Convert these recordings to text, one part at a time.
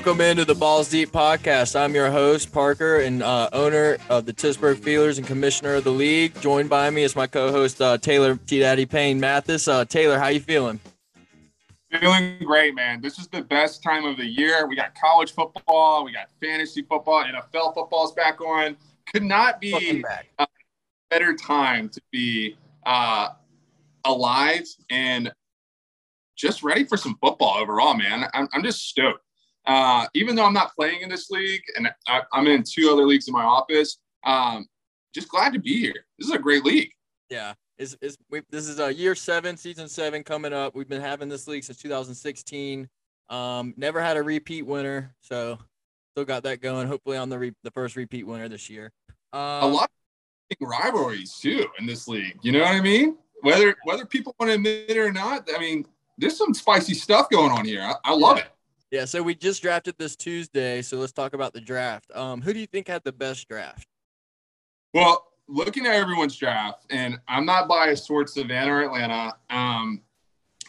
welcome into the Balls Deep podcast. I'm your host, Parker, and uh, owner of the Pittsburgh Feelers and commissioner of the league. Joined by me is my co-host uh, Taylor T Daddy Payne Mathis. Uh, Taylor, how you feeling? Feeling great, man. This is the best time of the year. We got college football, we got fantasy football, NFL football's back on. Could not be a better time to be uh, alive and just ready for some football overall, man. I'm, I'm just stoked. Uh, even though I'm not playing in this league and I, am in two other leagues in my office, um, just glad to be here. This is a great league. Yeah. It's, it's, we, this is a year seven, season seven coming up. We've been having this league since 2016. Um, never had a repeat winner, so still got that going. Hopefully, on the re- the first repeat winner this year. Um, a lot of rivalries too in this league. You know what I mean? Whether whether people want to admit it or not, I mean, there's some spicy stuff going on here. I, I love yeah. it. Yeah, so we just drafted this Tuesday, so let's talk about the draft. Um, who do you think had the best draft? Well, looking at everyone's draft, and I'm not biased towards Savannah or Atlanta. Um,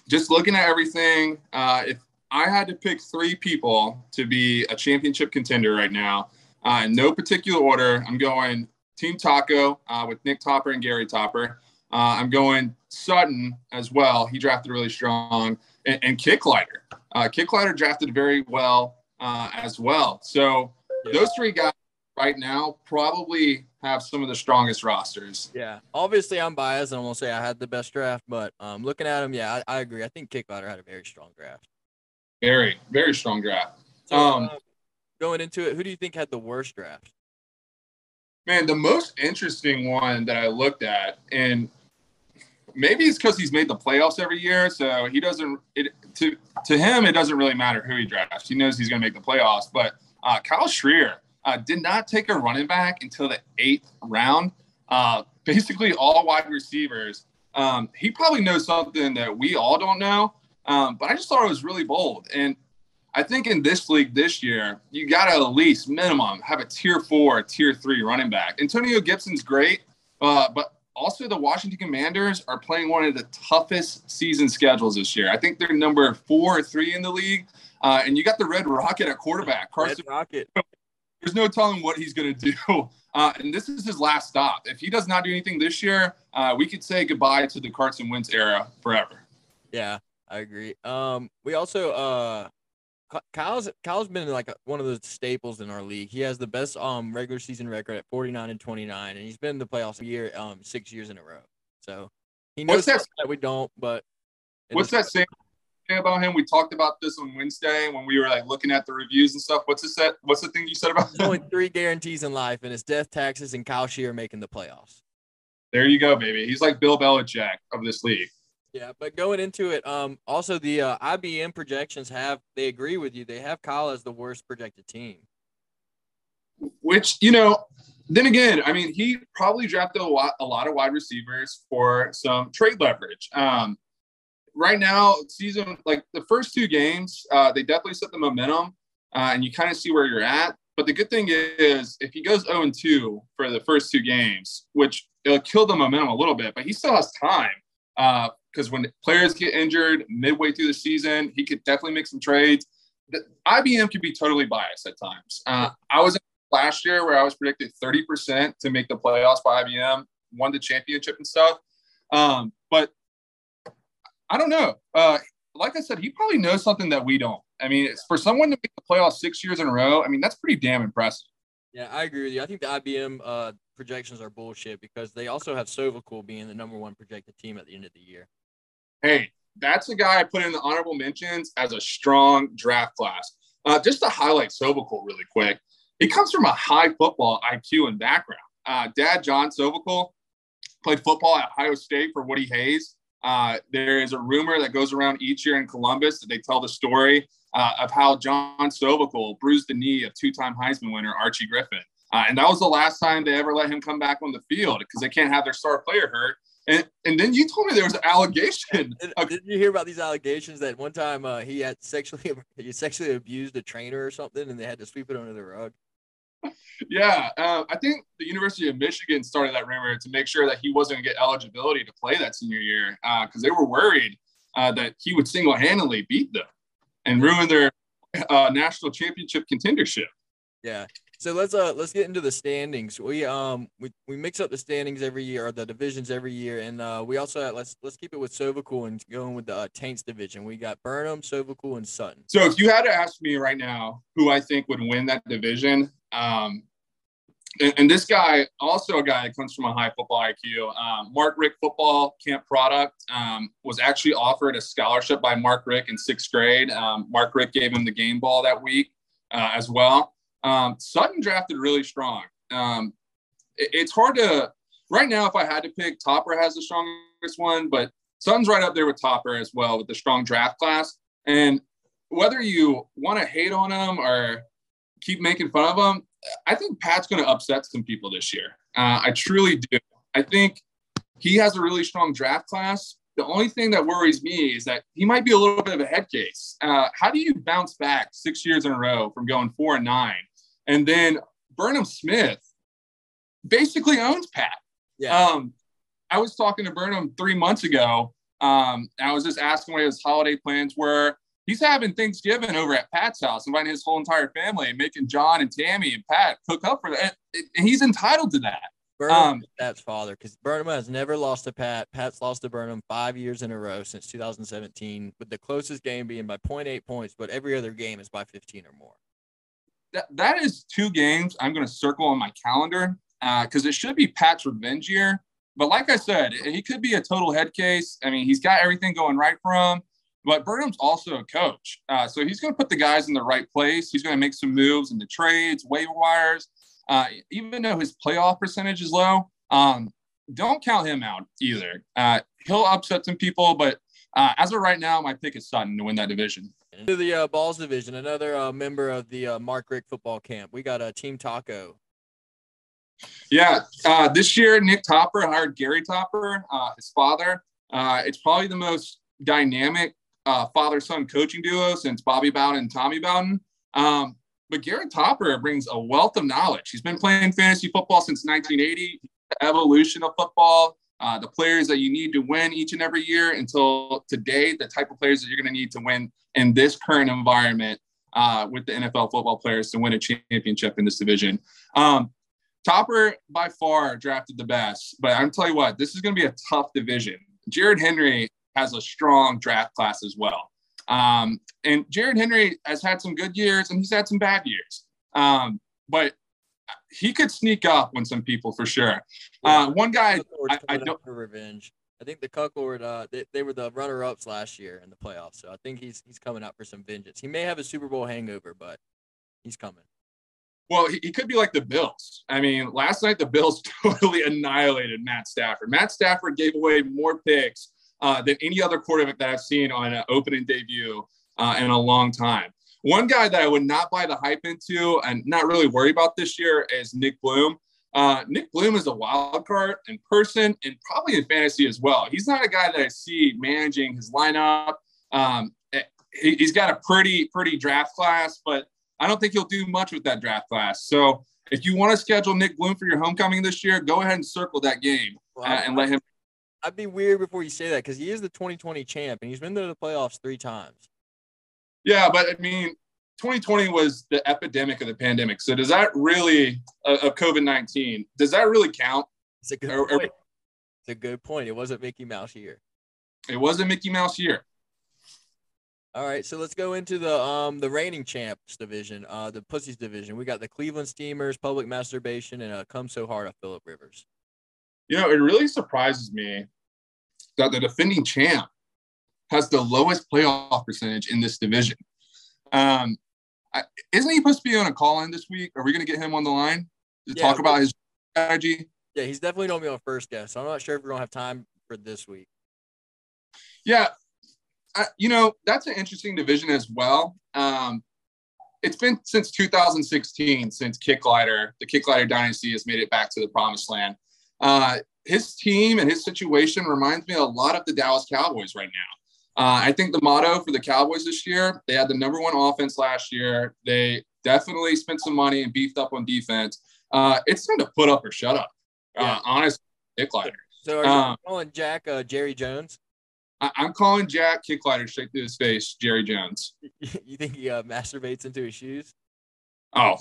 just looking at everything, uh, if I had to pick three people to be a championship contender right now, uh, in no particular order, I'm going Team Taco uh, with Nick Topper and Gary Topper. Uh, I'm going Sutton as well. He drafted really strong. And, and Kicklighter. Uh, Kicklighter drafted very well uh, as well. So yeah. those three guys right now probably have some of the strongest rosters. Yeah. Obviously, I'm biased and I'm going to say I had the best draft, but um, looking at them, yeah, I, I, agree. I think Kicklighter had a very strong draft. Very, very strong draft. So, um, uh, going into it, who do you think had the worst draft? Man, the most interesting one that I looked at, and maybe it's because he's made the playoffs every year, so he doesn't. It, to to him, it doesn't really matter who he drafts. He knows he's going to make the playoffs. But uh, Kyle Schreer uh, did not take a running back until the eighth round. Uh, basically, all wide receivers. Um, he probably knows something that we all don't know. Um, but I just thought it was really bold. And I think in this league this year, you got to at least minimum have a tier four, tier three running back. Antonio Gibson's great, uh, but also the Washington Commanders are playing one of the toughest season schedules this year. I think they're number four or three in the league. Uh, and you got the Red Rocket at quarterback. Carson Red Rocket. There's no telling what he's going to do. Uh, and this is his last stop. If he does not do anything this year, uh, we could say goodbye to the Carson Wentz era forever. Yeah, I agree. Um, we also uh, Kyle's Kyle's been like a, one of the staples in our league. He has the best um regular season record at 49 and 29, and he's been in the playoffs a year um six years in a row. So he knows that, that we don't. But what's that saying about him? We talked about this on Wednesday when we were like looking at the reviews and stuff. What's the set? What's the thing you said about? There's only three guarantees in life, and it's death, taxes, and Kyle Scheer making the playoffs. There you go, baby. He's like Bill Belichick of this league. Yeah, but going into it, um, also the uh, IBM projections have they agree with you. They have Kyle as the worst projected team. Which you know, then again, I mean, he probably drafted a lot, a lot of wide receivers for some trade leverage. Um, right now, season like the first two games, uh, they definitely set the momentum, uh, and you kind of see where you're at. But the good thing is, if he goes 0 2 for the first two games, which it'll kill the momentum a little bit, but he still has time. Uh, because when players get injured midway through the season, he could definitely make some trades. The, IBM can be totally biased at times. Uh, I was last year where I was predicted 30% to make the playoffs by IBM, won the championship and stuff. Um, but I don't know. Uh, like I said, he probably knows something that we don't. I mean, for someone to make the playoffs six years in a row, I mean, that's pretty damn impressive. Yeah, I agree with you. I think the IBM uh, projections are bullshit because they also have Sovacool being the number one projected team at the end of the year hey, that's a guy I put in the honorable mentions as a strong draft class. Uh, just to highlight Sovacool really quick, he comes from a high football IQ and background. Uh, Dad John Sovacool played football at Ohio State for Woody Hayes. Uh, there is a rumor that goes around each year in Columbus that they tell the story uh, of how John Sovacool bruised the knee of two-time Heisman winner Archie Griffin. Uh, and that was the last time they ever let him come back on the field because they can't have their star player hurt. And, and then you told me there was an allegation. Did, did you hear about these allegations that one time uh, he had sexually he sexually abused a trainer or something, and they had to sweep it under the rug? yeah, uh, I think the University of Michigan started that rumor to make sure that he wasn't going to get eligibility to play that senior year because uh, they were worried uh, that he would single-handedly beat them and ruin their uh, national championship contendership. Yeah. So let's uh let's get into the standings. We um we, we mix up the standings every year or the divisions every year, and uh we also uh, let's let's keep it with Sovacool and going with the uh, Taints division. We got Burnham, Sovacool, and Sutton. So if you had to ask me right now who I think would win that division, um, and, and, this guy, also a guy that comes from a high football IQ, um, Mark Richt football camp product, um, was actually offered a scholarship by Mark Richt in sixth grade. Um, Mark Richt gave him the game ball that week uh, as well. Um, Sutton drafted really strong. Um, it, it's hard to, right now, if I had to pick, Topper has the strongest one, but Sutton's right up there with Topper as well with the strong draft class. And whether you want to hate on him or keep making fun of him, I think Pat's going to upset some people this year. Uh, I truly do. I think he has a really strong draft class. The only thing that worries me is that he might be a little bit of a head case. Uh, how do you bounce back six years in a row from going four and nine? And then Burnham Smith basically owns Pat. Yeah. Um, I was talking to Burnham three months ago. Um, I was just asking what his holiday plans were he's having Thanksgiving over at Pat's house, inviting his whole entire family and making John and Tammy and Pat cook up for that. And he's entitled to that. Burnham um, Pat's father, because Burnham has never lost to Pat. Pat's lost to Burnham five years in a row since 2017, with the closest game being by 0.8 points, but every other game is by 15 or more. That, that is two games I'm going to circle on my calendar because uh, it should be Pat's revenge year. But like I said, he could be a total head case. I mean, he's got everything going right for him. But Burnham's also a coach. Uh, so he's going to put the guys in the right place. He's going to make some moves in the trades, waiver wires. Uh, even though his playoff percentage is low, um, don't count him out either. Uh, he'll upset some people, but uh, as of right now, my pick is Sutton to win that division. To the uh, balls division, another uh, member of the Mark Richt football camp. We got a Team Taco. Yeah, this year Nick Topper hired Gary Topper, his father. it's probably the most dynamic uh, father son coaching duo since Bobby Bowden and Tommy Bowden. Um, but Gary Topper brings a wealth of knowledge. He's been playing fantasy football since 1980, the evolution of football, uh, the players that you need to win each and every year until today, the type of players that you're going to need to win in this current environment uh, with the NFL football players to win a championship in this division. Um, Topper by far drafted the best, but I'm tell you what, this is going to be a tough division. Jared Henry has a strong draft class as well. Um, and Jared Henry has had some good years and he's had some bad years. Um, but he could sneak up on some people for sure. Uh, one guy I, I don't for revenge. I think the Cucklord, uh, they, they were the runner-ups last year in the playoffs, so I think he's he's coming out for some vengeance. He may have a Super Bowl hangover, but he's coming. Well, he, he could be like the Bills. I mean, last night the Bills totally annihilated Matt Stafford. Matt Stafford gave away more picks uh, than any other quarterback that I've seen on an opening debut uh, in a long time. One guy that I would not buy the hype into and not really worry about this year is Nick Bloom. Uh, Nick Bloom is a wild card in person and probably in fantasy as well. He's not a guy that I see managing his lineup. Um, he, has got a pretty, pretty draft class, but I don't think he'll do much with that draft class. So if you want to schedule Nick Bloom for your homecoming this year, go ahead and circle that game uh, and let him I'd be weird before you say that because he is the 2020 champ and he's been to the playoffs three times. Yeah, but I mean, 2020 was the epidemic of the pandemic. So does that really uh, of COVID 19? Does that really count? It's a good or, point. it's a good point. It wasn't Mickey Mouse year. It wasn't Mickey Mouse year. All right, so let's go into the um the reigning champs division, uh the pussies division. We got the Cleveland Steamers, Public Masturbation, and uh, Come So Hard of Philip Rivers. You know, it really surprises me that the defending champ has the lowest playoff percentage in this division. Um, I, isn't he supposed to be on a call in this week? Are we going to get him on the line to yeah, talk about his strategy? Yeah, he's definitely going to be on first guest. So I'm not sure if we're going to have time for this week. Yeah, I, you know that's an interesting division as well. Um, it's been since 2016 since Kicklighter, the Kicklighter dynasty has made it back to the promised land. Uh, his team and his situation reminds me a lot of the Dallas Cowboys right now. Uh, I think the motto for the Cowboys this year, they had the number one offense last year. They definitely spent some money and beefed up on defense. Uh, it's time to put up or shut up. Uh, Yeah. honest, Kicklighter. So are you Um, calling Jack uh, Jerry Jones? I- I'm calling Jack Kicklighter straight to his face, Jerry Jones. you think he uh, masturbates into his shoes? Oh,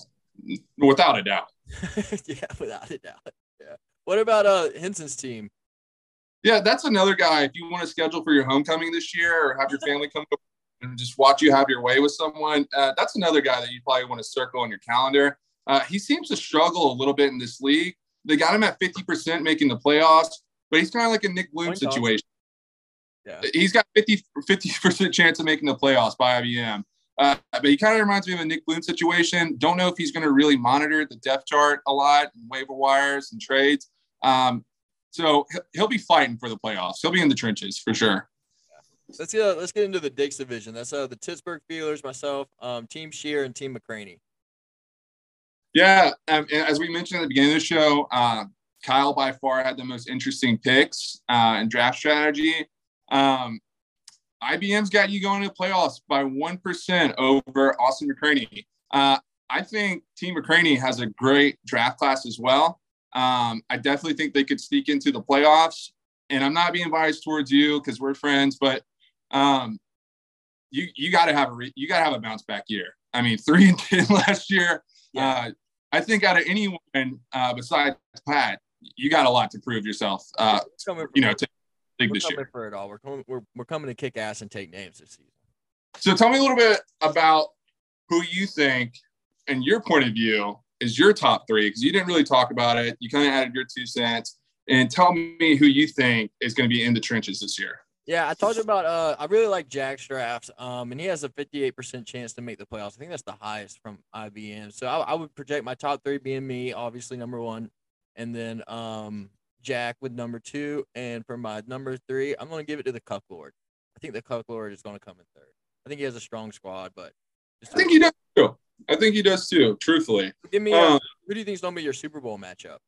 without a doubt. yeah, without a doubt. Yeah. What about uh Henson's team? Yeah, that's another guy. If you want to schedule for your homecoming this year or have your family come over and just watch you have your way with someone, uh, that's another guy that you probably want to circle on your calendar. Uh, he seems to struggle a little bit in this league. They got him at 50% making the playoffs, but he's kind of like a Nick Bloom situation. Yeah. He's got 50, 50% chance of making the playoffs by IBM. Uh, but he kind of reminds me of a Nick Bloom situation. Don't know if he's going to really monitor the depth chart a lot, and waiver wires and trades. Um, so he'll- be fighting for the playoffs. He'll be in the trenches for sure. Let's get let's get into the Dix division. That's uh the Pittsburgh Feelers, myself, um, Team Shear, and Team McCraney. Yeah, um, as we mentioned at the beginning of the show, uh, Kyle by far had the most interesting picks uh, and draft strategy. Um, IBM's got you going to the playoffs by one percent over Austin McCraney. Uh, I think Team McCraney has a great draft class as well. Um, I definitely think they could sneak into the playoffs. And I'm not being biased towards you because we're friends, but um, you you got to have a re- you got to have a bounce back year. I mean, three and ten last year. Uh, I think out of anyone uh, besides Pat, you got a lot to prove yourself. Uh, you know, to big this year. for it all. We're coming, we're, we're coming to kick ass and take names this season. So tell me a little bit about who you think, and your point of view, is your top three because you didn't really talk about it. You kind of added your two cents, and tell me who you think is going to be in the trenches this year. Yeah, I talked about uh I really like Jack's drafts. Um and he has a 58% chance to make the playoffs. I think that's the highest from IBM. So I, I would project my top 3 being me, obviously number 1, and then um Jack with number 2 and for my number 3, I'm going to give it to the Cuck Lord. I think the Cuck Lord is going to come in third. I think he has a strong squad, but I think he does. I think he does too. Truthfully, give me uh, Um, who do you think is going to be your Super Bowl matchup?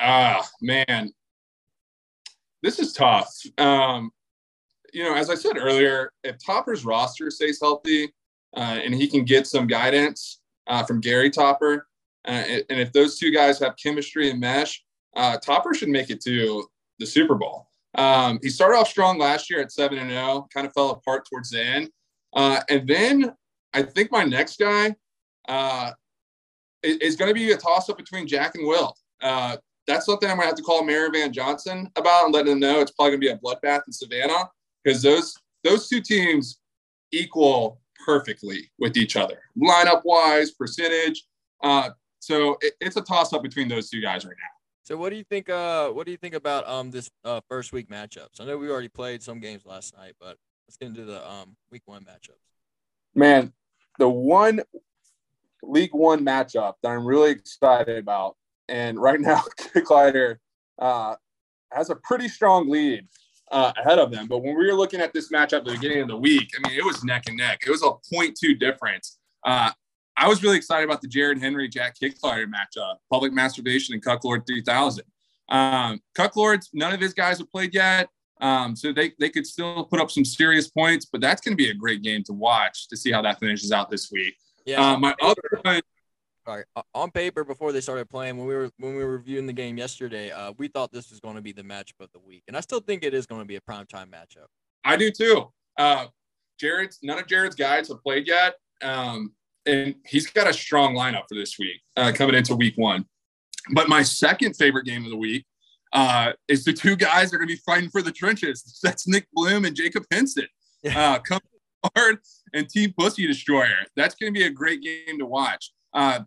ah man, this is tough. Um, you know, as I said earlier, if Topper's roster stays healthy uh, and he can get some guidance uh, from Gary Topper, uh, and if those two guys have chemistry and mesh, uh, Topper should make it to the Super Bowl. Um, he started off strong last year at seven and zero, kind of fell apart towards the end, uh, and then I think my next guy uh, is, is going to be a toss up between Jack and Will. Uh, that's something I'm gonna have to call Mayor Van Johnson about and let him know it's probably gonna be a bloodbath in Savannah because those those two teams equal perfectly with each other, lineup wise, percentage. Uh, so it, it's a toss up between those two guys right now. So what do you think uh what do you think about um this uh first week matchups? I know we already played some games last night, but let's get into the um week 1 matchups. Man, the one League One matchup that I'm really excited about, and right now Kicklighter uh, has a pretty strong lead uh, ahead of them. But when we were looking at this matchup at the beginning of the week, I mean, it was neck and neck. It was a two difference. Uh, I was really excited about the Jared Henry Jack Kicklighter matchup, Public Masturbation and Cucklord 3000. Um, Cucklord's none of his guys have played yet. Um, so they, they could still put up some serious points, but that's going to be a great game to watch to see how that finishes out this week. Yeah. Uh, my paper- other one, On paper, before they started playing, when we were when we were reviewing the game yesterday, uh, we thought this was going to be the matchup of the week, and I still think it is going to be a prime time matchup. I do too. Uh, Jared's none of Jared's guys have played yet, um, and he's got a strong lineup for this week uh, coming into week one. But my second favorite game of the week uh, is the two guys that are going to be fighting for the trenches. That's Nick Bloom and Jacob Henson. Yeah. Uh, come hard and Team Pussy Destroyer. That's going to be a great game to watch. Uh,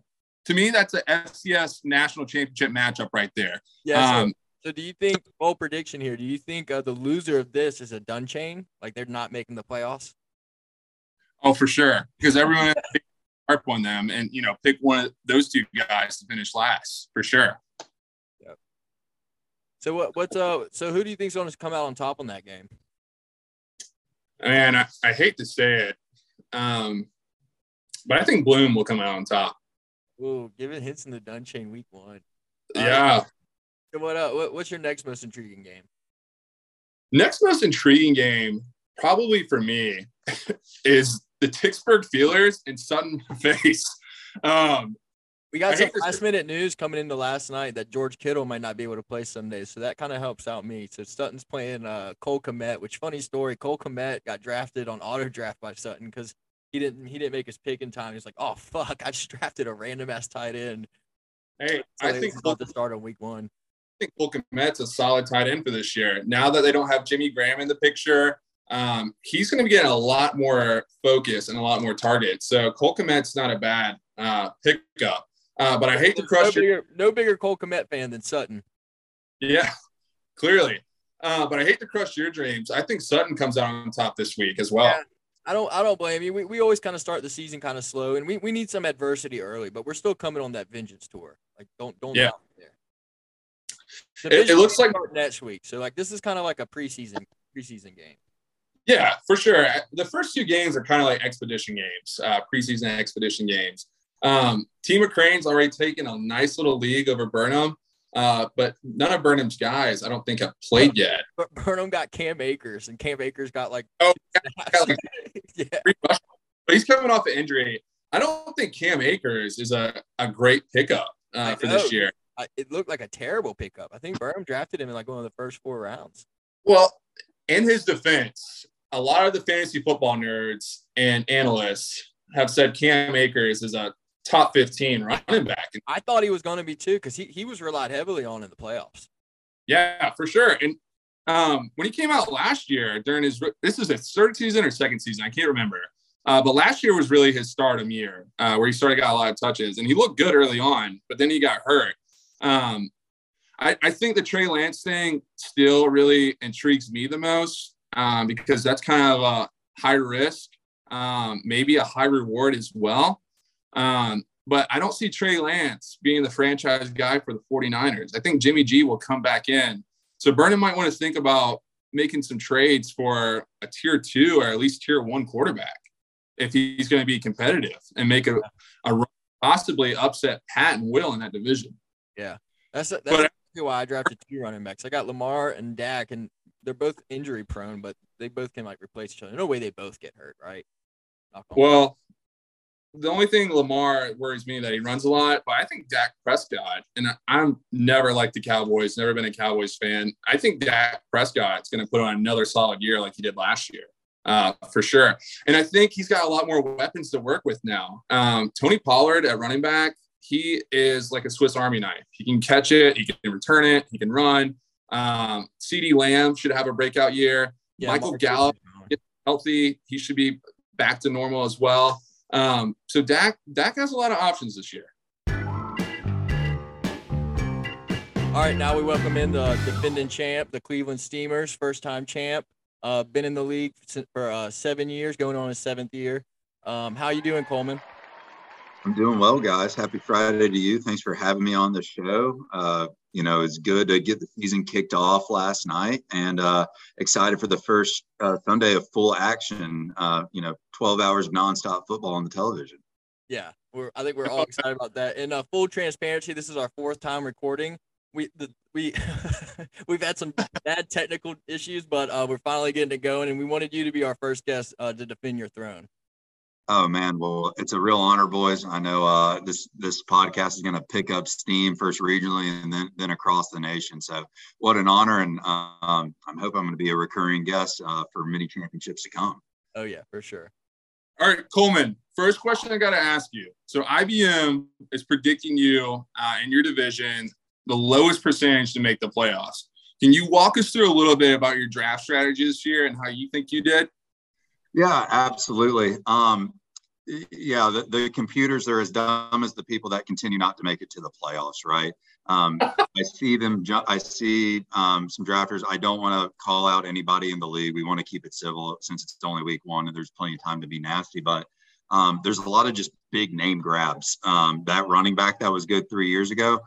to me, that's a FCS national championship matchup right there. Yeah. So, Um, so do you think bold prediction here? Do you think uh, the loser of this is a done chain? Like they're not making the playoffs? Oh, for sure. Because everyone harp on them and you know pick one of those two guys to finish last for sure. So what what's uh so who do you think's going to come out on top on that game? Man, I, I hate to say it, um, but I think Bloom will come out on top. Ooh, giving hints in the done chain week one. Yeah. So what uh what, what's your next most intriguing game? Next most intriguing game, probably for me, is the Ticksburg Feelers and Sutton face. Um, we got some last minute news coming into last night that George Kittle might not be able to play Sunday, so that kind of helps out me. So Sutton's playing uh, Cole Kmet, which funny story. Cole Kmet got drafted on auto draft by Sutton because he didn't he didn't make his pick in time. He's like, oh fuck, I just drafted a random ass tight end. Hey, so I think about to start on week one. I think Cole Kmet's a solid tight end for this year. Now that they don't have Jimmy Graham in the picture, um, he's going to be getting a lot more focus and a lot more targets. So Cole Kmet's not a bad uh, pickup. Uh, but I hate to crush no bigger, no bigger Cole Kmet fan than Sutton. Yeah, clearly. Uh, but I hate to crush your dreams. I think Sutton comes out on top this week as well. Yeah, I don't I don't blame you. We, we always kind of start the season kind of slow and we, we need some adversity early, but we're still coming on that vengeance tour. Like don't don't yeah. there. It, it, looks like next week. So like this is kind of like a preseason preseason game. Yeah, for sure. The first two games are kind of like expedition games, uh, preseason expedition games. Um, Team McCraney's already taken a nice little league over Burnham, uh, but none of Burnham's guys, I don't think, have played yet. But Burnham got Cam Akers, and Cam Akers got like, oh, got, like yeah. but he's coming off an injury. I don't think Cam Akers is a, a great pickup uh, for this year. I, it looked like a terrible pickup. I think Burnham drafted him in like one of the first four rounds. Well, in his defense, a lot of the fantasy football nerds and analysts have said Cam Akers is a top 15 running back. I thought he was going to be too because he, he was relied heavily on in the playoffs. Yeah, for sure. And um, when he came out last year during his, this is his third season or second season, I can't remember. Uh, but last year was really his stardom year uh, where he started got a lot of touches and he looked good early on, but then he got hurt. Um, I, I, think the Trey Lance thing still really intrigues me the most um, because that's kind of a high risk, um, maybe a high reward as well. Um, but I don't see Trey Lance being the franchise guy for the 49ers. I think Jimmy G will come back in. So Burnham might want to think about making some trades for a tier two or at least tier one quarterback if he's going to be competitive and make a, a possibly upset Pat and Will in that division. Yeah. That's, a, that's but, why I drafted two running backs. I got Lamar and Dak, and they're both injury prone, but they both can like replace each other. No way they both get hurt, right? Well, the only thing Lamar worries me that he runs a lot, but I think Dak Prescott, and I'm never like the Cowboys, never been a Cowboys fan. I think Dak Prescott's going to put on another solid year like he did last year, uh, for sure. And I think he's got a lot more weapons to work with now. Um, Tony Pollard at running back, he is like a Swiss Army knife. He can catch it, he can return it, he can run. Um, CeeDee Lamb should have a breakout year. Yeah, Michael Gallup, healthy, he should be back to normal as well. Um, so Dak Dak has a lot of options this year. All right, now we welcome in the defending champ, the Cleveland Steamers, first time champ. Uh, been in the league for uh, seven years, going on his seventh year. Um, how you doing, Coleman? I'm doing well, guys. Happy Friday to you. Thanks for having me on the show. Uh, you know, it's good to get the season kicked off last night and uh, excited for the first uh, Sunday of full action, uh, you know, 12 hours of nonstop football on the television. Yeah, we're, I think we're all excited about that. And uh, full transparency, this is our fourth time recording. We the, we we've had some bad technical issues, but uh, we're finally getting it going, and we wanted you to be our first guest uh, to defend your throne. Oh man, well, it's a real honor, boys. I know uh, this this podcast is going to pick up steam first regionally and then then across the nation. So, what an honor, and um, I hope I'm going to be a recurring guest uh, for many championships to come. Oh yeah, for sure. All right, Coleman. First question I got to ask you. So IBM is predicting you uh, in your division the lowest percentage to make the playoffs. Can you walk us through a little bit about your draft strategy this year and how you think you did? Yeah, absolutely. Um, yeah, the, the, computers are as dumb as the people that continue not to make it to the playoffs, right? Um, I see them. I see um, some drafters. I don't want to call out anybody in the league. We want to keep it civil since it's only week one and there's plenty of time to be nasty. But um, there's a lot of just big name grabs. Um, that running back that was good three years ago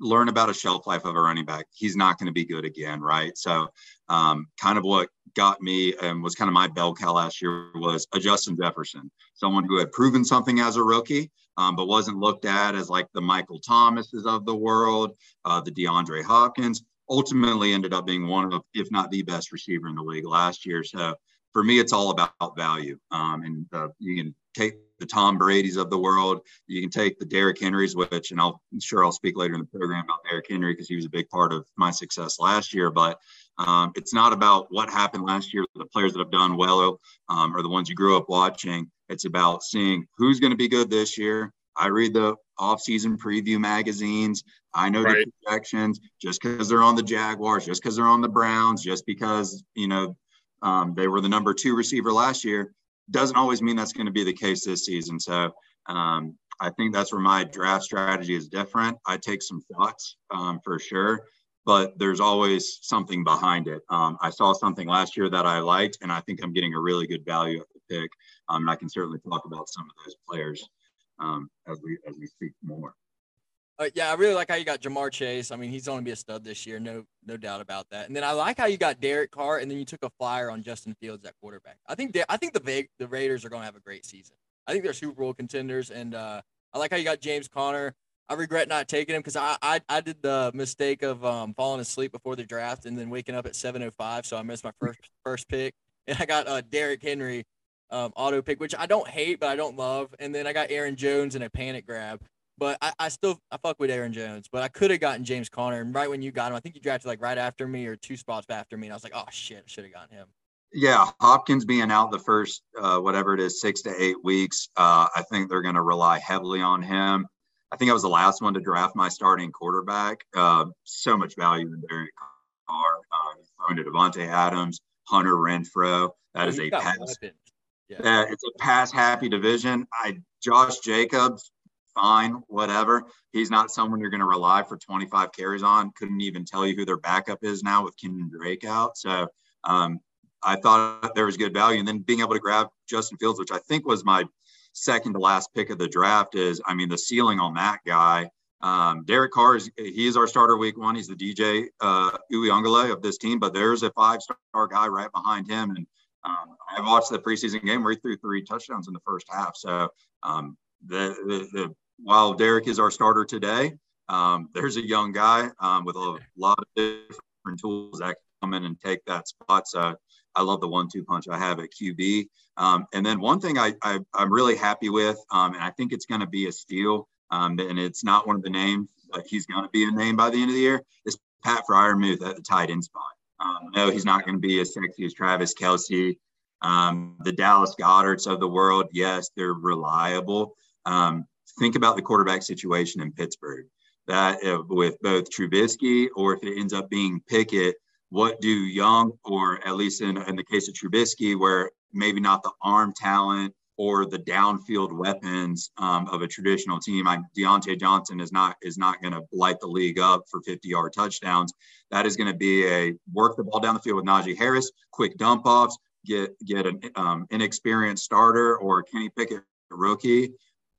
learn about a shelf life of a running back. He's not going to be good again, right? So, um, kind of what got me and was kind of my bell cow last year was a Justin Jefferson, someone who had proven something as a rookie, um, but wasn't looked at as like the Michael Thomases of the world, uh, the DeAndre Hopkins. Ultimately, ended up being one of, if not the best receiver in the league last year. So, for me, it's all about value. Um, and uh, you can take the Tom Brady's of the world. You can take the Derrick Henrys, which, and I'll, I'm sure I'll speak later in the program about Derrick Henry because he was a big part of my success last year. But um, it's not about what happened last year. The players that have done well um, are the ones you grew up watching. It's about seeing who's going to be good this year. I read the off-season preview magazines. I know right. the projections. Just because they're on the Jaguars, just because they're on the Browns, just because you know um, they were the number two receiver last year, doesn't always mean that's going to be the case this season. So um, I think that's where my draft strategy is different. I take some thoughts um, for sure, but there's always something behind it. Um, I saw something last year that I liked, and I think I'm getting a really good value at the pick. Um, and I can certainly talk about some of those players um, as we as we speak more. Uh, yeah, I really like how you got Ja'Marr Chase. I mean, he's going to be a stud this year, no no doubt about that. And then I like how you got Derek Carr, and then you took a flyer on Justin Fields at quarterback. I think I think the the Raiders are going to have a great season. I think they're Super Bowl contenders, and uh, I like how you got James Conner. I regret not taking him because I, I I did the mistake of um, falling asleep before the draft and then waking up at 7:05, so I missed my first first pick, and I got uh, Derrick Henry um, auto pick, which I don't hate but I don't love, and then I got Aaron Jones in a panic grab. But I, I still I fuck with Aaron Jones, but I could have gotten James Conner. And right when you got him, I think you drafted like right after me or two spots after me. And I was like, oh shit, I should have gotten him. Yeah, Hopkins being out the first uh, whatever it is, six to eight weeks. Uh, I think they're going to rely heavily on him. I think I was the last one to draft my starting quarterback. Uh, so much value in Derek Carr. Uh, throwing to Davante Adams, Hunter Renfrow. That oh, is a pass. Yeah. it's a pass happy division. I Josh Jacobs fine, whatever. He's not someone you're going to rely for 25 carries on. Couldn't even tell you who their backup is now with Kenyan Drake out. So um, I thought there was good value. And then being able to grab Justin Fields, which I think was my second to last pick of the draft, is I mean, the ceiling on that guy. Um, Derek Carr is he is our starter week one. He's the DJ uh, Uiagalelei of this team, but there's a five star guy right behind him. And um, I watched the preseason game where he threw three touchdowns in the first half. So um, the, the, the while Derek is our starter today, um, there's a young guy um, with a lot of different tools that can come in and take that spot. So I love the one-two punch I have at QB. Um, and then one thing I, I am really happy with, um, and I think it's going to be a steal, um, and it's not one of the names, but he's going to be a name by the end of the year. Is Pat Freiermuth at the tight end spot. Um, no, he's not going to be as sexy as Travis Kelce, the Dallas Goederts of the world, yes, they're reliable. Um, think about the quarterback situation in Pittsburgh. That uh, with both Trubisky or if it ends up being Pickett, what do young, or at least in, in the case of Trubisky, where maybe not the arm talent or the downfield weapons um, of a traditional team. I, Diontae Johnson is not is not going to light the league up for 50 yard touchdowns. That is going to be a work the ball down the field with Najee Harris, quick dump offs, get get an um, inexperienced starter or Kenny Pickett rookie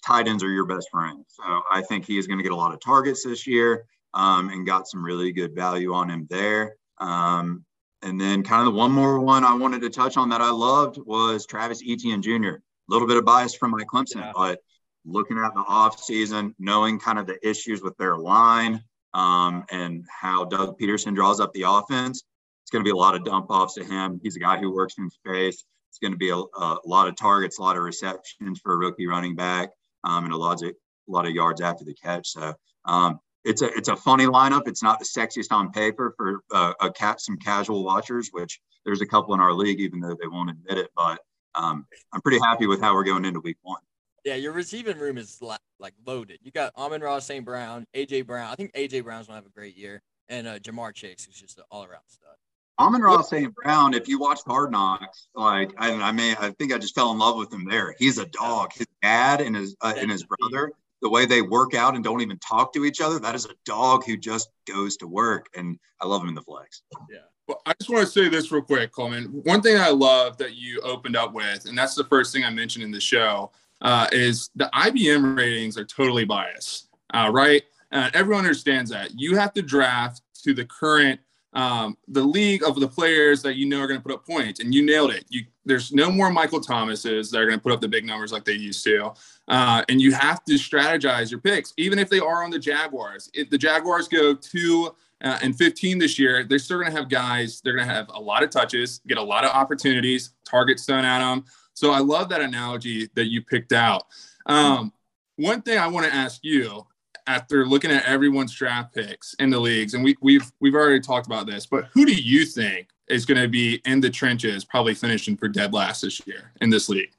tight ends are your best friend. So I think he is going to get a lot of targets this year um, and got some really good value on him there. Um, and then kind of the one more one I wanted to touch on that I loved was Travis Etienne Jr. A little bit of bias from my Clemson, yeah. but looking at the off season, knowing kind of the issues with their line um, and how Doug Pederson draws up the offense, it's going to be a lot of dump offs to him. He's a guy who works in space. It's going to be a, a lot of targets, a lot of receptions for a rookie running back um, and a lot of a lot of yards after the catch. So um, it's a it's a funny lineup. It's not the sexiest on paper for uh, a cat some casual watchers, which there's a couple in our league, even though they won't admit it. But um, I'm pretty happy with how we're going into week one. Yeah, your receiving room is like loaded. You got Amon Ross, St. Brown, AJ Brown. I think AJ Brown's gonna have a great year, and uh, Ja'Marr Chase, who's just an all around stud. Amon-Ra St. Brown, if you watch Hard Knocks, like I, I mean, I think I just fell in love with him there. He's a dog. His dad and his uh, and his brother, the way they work out and don't even talk to each other, that is a dog who just goes to work, and I love him in the flex. Yeah. Well, I just want to say this real quick, Coleman. One thing I love that you opened up with, and that's the first thing I mentioned in the show, uh, is the IBM ratings are totally biased, uh, right? Uh, everyone understands that. You have to draft to the current um, the league of the players that you know are going to put up points, and you nailed it. You, there's no more Michael Thomases that are going to put up the big numbers like they used to, uh, and you have to strategize your picks, even if they are on the Jaguars. If the Jaguars go two uh, and 15 this year, they're still going to have guys. They're going to have a lot of touches, get a lot of opportunities, targets thrown at them. So I love that analogy that you picked out. Um, one thing I want to ask you after looking at everyone's draft picks in the leagues, and we, we've we've already talked about this, but who do you think is going to be in the trenches, probably finishing for dead last this year in this league?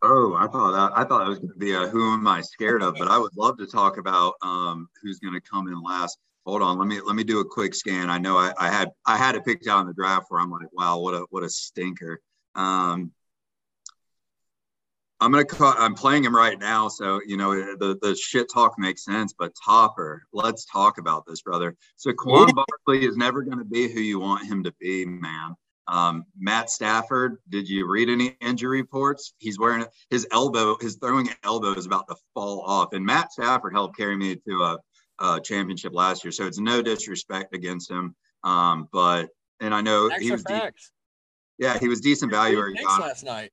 Oh, I thought that I thought it was going to be a who am I scared of, but I would love to talk about um, who's going to come in last. Hold on, let me let me do a quick scan. I know I, I had I had it picked out in the draft where I'm like, wow, what a what a stinker. Um, I'm gonna call, I'm playing him right now, so you know the the shit talk makes sense. But Topper, let's talk about this, brother. So Quan Barkley is never gonna be who you want him to be, man. Um, Matt Stafford, did you read any injury reports? He's wearing his elbow, his throwing elbow is about to fall off. And Matt Stafford helped carry me to a, a championship last year. So it's no disrespect against him. Um, but, and I know Facts he was, de- yeah, he was decent value. where he Thanks got last night.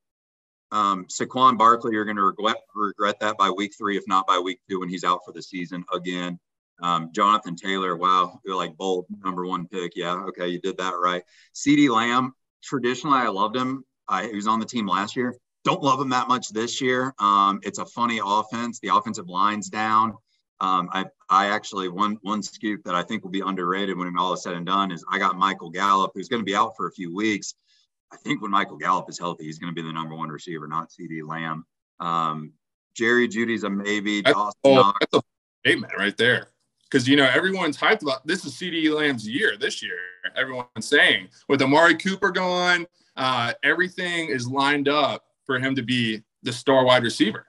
Um, Saquon Barkley, you're going to regret, regret that by week three, if not by week two, when he's out for the season again. Um, Jonathan Taylor, wow, you're like bold number one pick. Yeah, okay, you did that right. CeeDee Lamb, traditionally, I loved him. I, he was on the team last year. Don't love him that much this year. Um, it's a funny offense. The offensive line's down. Um, I, I actually one one scoop that I think will be underrated when all is said and done is I got Michael Gallup, who's going to be out for a few weeks. I think when Michael Gallup is healthy, he's going to be the number one receiver, not CeeDee Lamb. Um, Jerry Jeudy's a maybe. That's, Dawson oh, Knox. that's a statement right there. Because you know everyone's hyped about this is CeeDee Lamb's year this year. Everyone's saying with Amari Cooper gone, uh, everything is lined up for him to be the star wide receiver.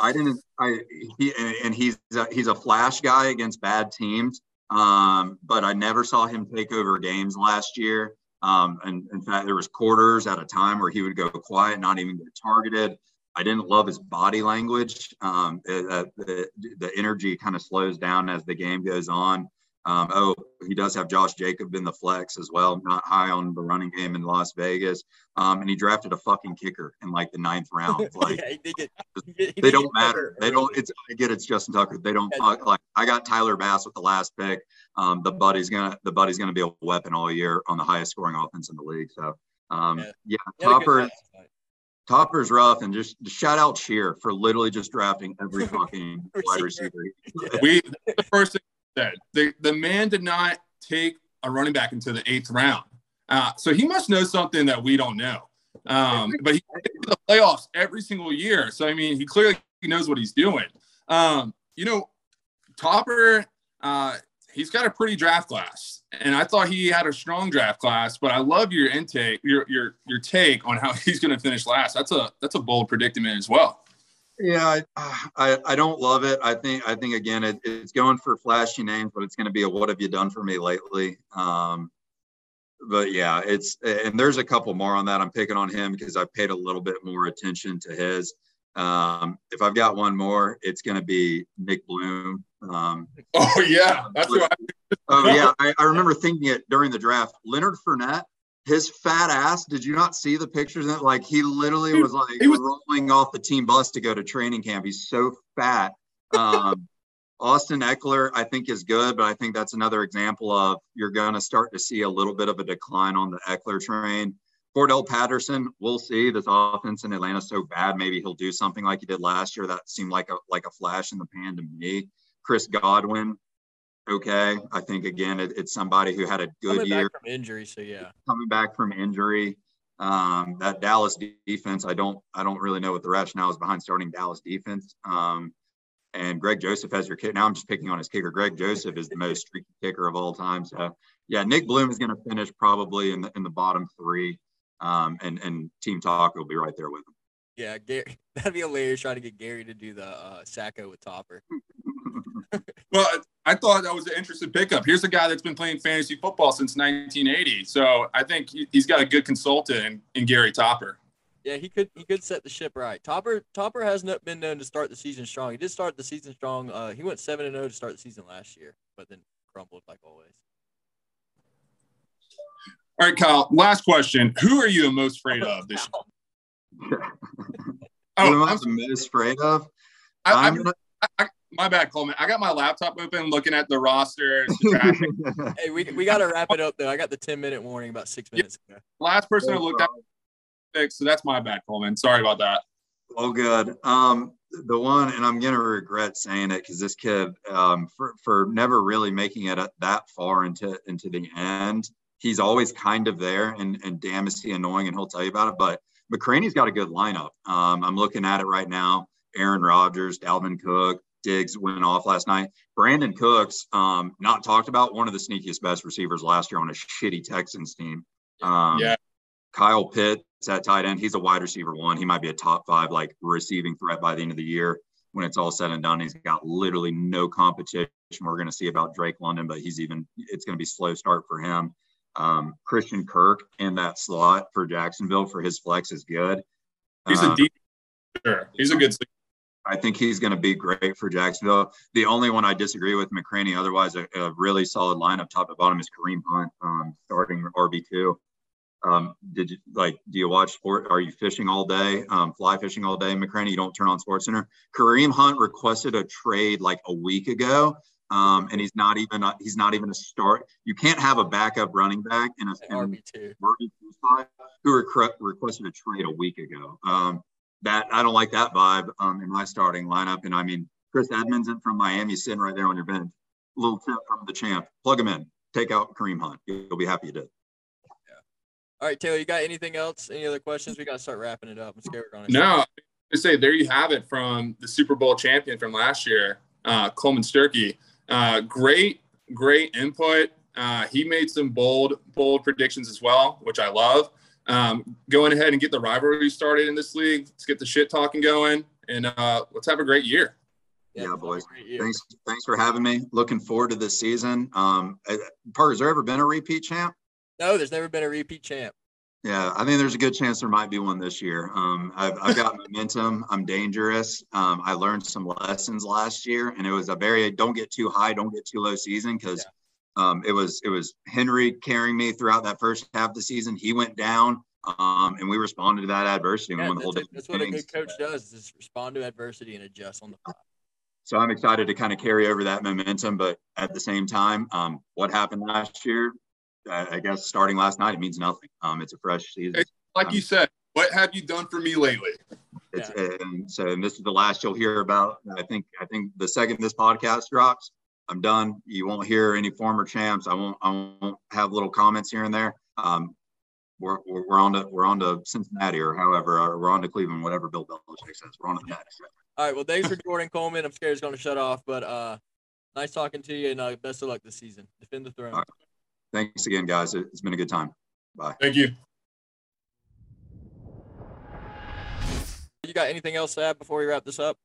I didn't. I he and he's a, he's a flash guy against bad teams. Um, but I never saw him take over games last year. Um, and in fact, there was quarters at a time where he would go quiet, not even get targeted. I didn't love his body language. Um, the, the, the energy kind of slows down as the game goes on. Um, oh, he does have Josh Jacob in the flex as well, not high on the running game in Las Vegas. Um, and he drafted a fucking kicker in like the ninth round. Like yeah, he did get, he did- he they don't matter. better They don't. early. It's I get it's Justin Tucker. They don't Yeah. fuck like I got Tyler Bass with the last pick. Um, the buddy's gonna the buddy's gonna be a weapon all year on the highest scoring offense in the league. So um, Yeah. yeah, He had a good Topper night last night. Topper's rough and just shout out Sheer for literally just drafting every fucking wide receiver. We the first thing I said the the man did not take a running back into the eighth round, uh, so he must know something that we don't know. Um, but he the playoffs every single year, so I mean he clearly knows what he's doing. Um, you know, Topper, uh, he's got a pretty draft class, and I thought he had a strong draft class. But I love your intake, your your your take on how he's going to finish last. That's a that's a bold predicament as well. Yeah, I, I I don't love it. I think I think again it, it's going for flashy names, but it's going to be a what have you done for me lately? Um, but yeah, it's and there's a couple more on that. I'm picking on him because I paid a little bit more attention to his. Um, if I've got one more, it's going to be Nick Bloom. Um, Oh yeah, that's what I, oh yeah, I, I remember thinking it during the draft. Leonard Fournette, his fat ass. Did you not see the pictures? Of it? Like he literally Dude, was like he was- rolling off the team bus to go to training camp. He's so fat. Um, Austin Ekeler, I think, is good, but I think that's another example of you're going to start to see a little bit of a decline on the Ekeler train. Cordarrelle Patterson, we'll see. This offense in Atlanta's so bad. Maybe he'll do something like he did last year. That seemed like a like a flash in the pan to me. Chris Godwin, okay. I think again, it, it's somebody who had a good Coming year back from injury, so yeah. coming back from injury. Um, that Dallas defense, I don't, I don't really know what the rationale is behind starting Dallas defense. Um, and Greg Joseph has your kick. Now I'm just picking on his kicker. Greg Joseph is the most streaky kicker of all time. So yeah, Nick Bloom is going to finish probably in the in the bottom three. Um, and and Team Talk will be right there with him. Yeah, Gary, that'd be hilarious trying to get Gary to do the uh, Sacco with Topper. Well, I thought that was an interesting pickup. Here's a guy that's been playing fantasy football since 1980. So I think he- he's got a good consultant in, in Gary Topper. Yeah, he could he could set the ship right. Topper Topper has not been known to start the season strong. He did start the season strong. Uh, he went seven and zero to start the season last year, but then crumbled like always. All right, Kyle, last question. Who are you the most afraid of this year? Who am Oh, I I'm, the most afraid of? I, I'm I'm, gonna, I, my bad, Coleman. I got my laptop open, looking at the roster. hey, we, we got to wrap it up though. I got the ten minute warning about six minutes ago. Last person I looked at, so that's my bad, Coleman. Sorry about that. Oh, good. Um, the one, and I'm gonna regret saying it because this kid, um, for for never really making it that far into into the end, he's always kind of there, and and damn is he annoying, and he'll tell you about it. But McCraney's got a good lineup. Um, I'm looking at it right now. Aaron Rodgers, Dalvin Cook, Diggs went off last night. Brandin Cooks, um, not talked about, one of the sneakiest best receivers last year on a shitty Texans team. Um, yeah. Kyle Pitts at tight end. He's a wide receiver one. He might be a top five like receiving threat by the end of the year. When it's all said and done, he's got literally no competition. We're going to see about Drake London, but he's even. It's going to be slow start for him. Um, Christian Kirk in that slot for Jacksonville for his flex is good. He's a uh, deep. Sure, he's a good. I think he's going to be great for Jacksonville. The only one I disagree with McCraney, otherwise a, a really solid lineup top to bottom is Kareem Hunt um, starting RB two. Um, did you like? Do you watch sport? Are you fishing all day? Um, fly fishing all day, McCraney? You don't turn on Sports Center. Kareem Hunt requested a trade like a week ago, um, and he's not even a, he's not even a start. You can't have a backup running back in a RB two spot who requested a trade a week ago. That I don't like that vibe um, in my starting lineup. And I mean, Chase Edmonds from Miami sitting right there on your bench. Little tip from the champ: plug him in. Take out Kareem Hunt. You'll be happy you did. Yeah. All right, Taylor. You got anything else? Any other questions? We got to start wrapping it up. I'm scared we're going. No. To say there you have it from the Super Bowl champion from last year, uh, Coleman Sturkey. Uh, great, great input. Uh, he made some bold, bold predictions as well, which I love um, going ahead and get the rivalry started in this league. Let's get the shit talking going, and uh, let's have a great year. Yeah, yeah boys. Thanks, thanks for having me. Looking forward to this season. Um, uh, Parker, has there ever been a repeat champ? No, there's never been a repeat champ. Yeah, I think there's a good chance there might be one this year. Um, I've, I've got momentum. I'm dangerous. Um, I learned some lessons last year, and it was a very don't get too high, don't get too low season because yeah um, it was it was Henry carrying me throughout that first half of the season. He went down, um, and we responded to that adversity. Yeah, that's, a, that's what a good coach does: is respond to adversity and adjust on the fly. So I'm excited to kind of carry over that momentum, but at the same time, um, what happened last year? I guess starting last night, it means nothing. Um, it's a fresh season. Like you said, what have you done for me lately? It's, yeah. and so, and this is the last you'll hear about. I think, I think the second this podcast drops, I'm done. You won't hear any former champs. I won't. I won't have little comments here and there. Um, we're, we're on to we're on to Cincinnati or however or we're on to Cleveland, whatever Bill Belichick says. We're on to the next. All right. Well, thanks for Jordan Coleman. I'm scared he's going to shut off, but uh, nice talking to you and uh, best of luck this season. Defend the throne. Right. Thanks again, guys. It's been a good time. Bye. Thank you. You got anything else to add before we wrap this up?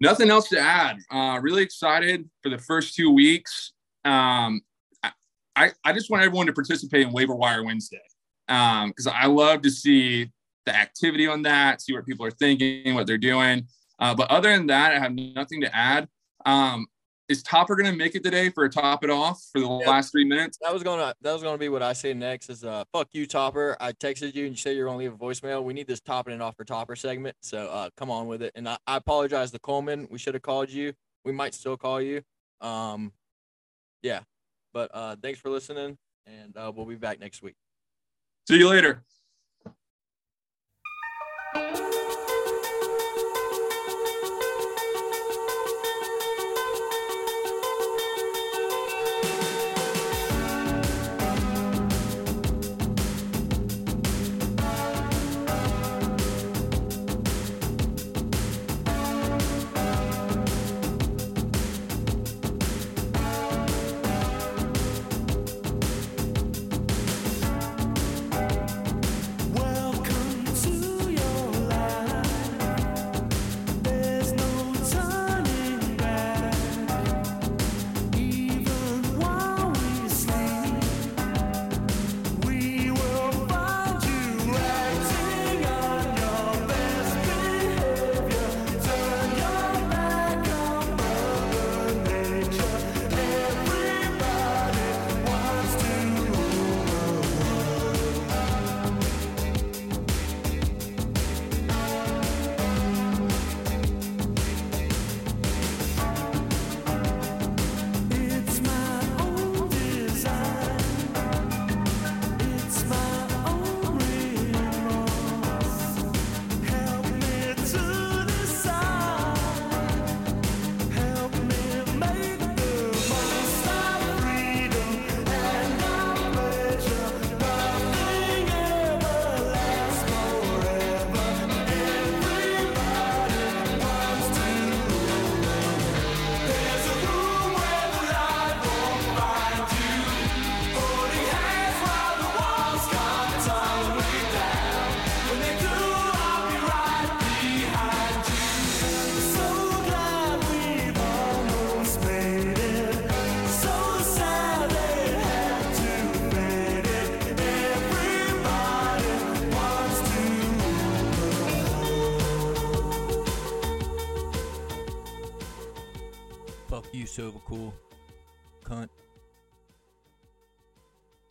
Nothing else to add. Uh, really excited for the first two weeks. Um, I, I just want everyone to participate in Waiver Wire Wednesday because um, I love to see the activity on that, see what people are thinking, what they're doing. Uh, but other than that, I have nothing to add. Um, is Topper going to make it today for a top it off for the yeah, last three minutes? That was gonna that was gonna be what I say next. Is uh fuck you Topper. I texted you and you said you're gonna leave a voicemail. We need this topping it off for Topper segment. So uh come on with it. And I, I apologize to Coleman. We should have called you. We might still call you. Um, yeah. But uh thanks for listening, and uh, we'll be back next week. See you later.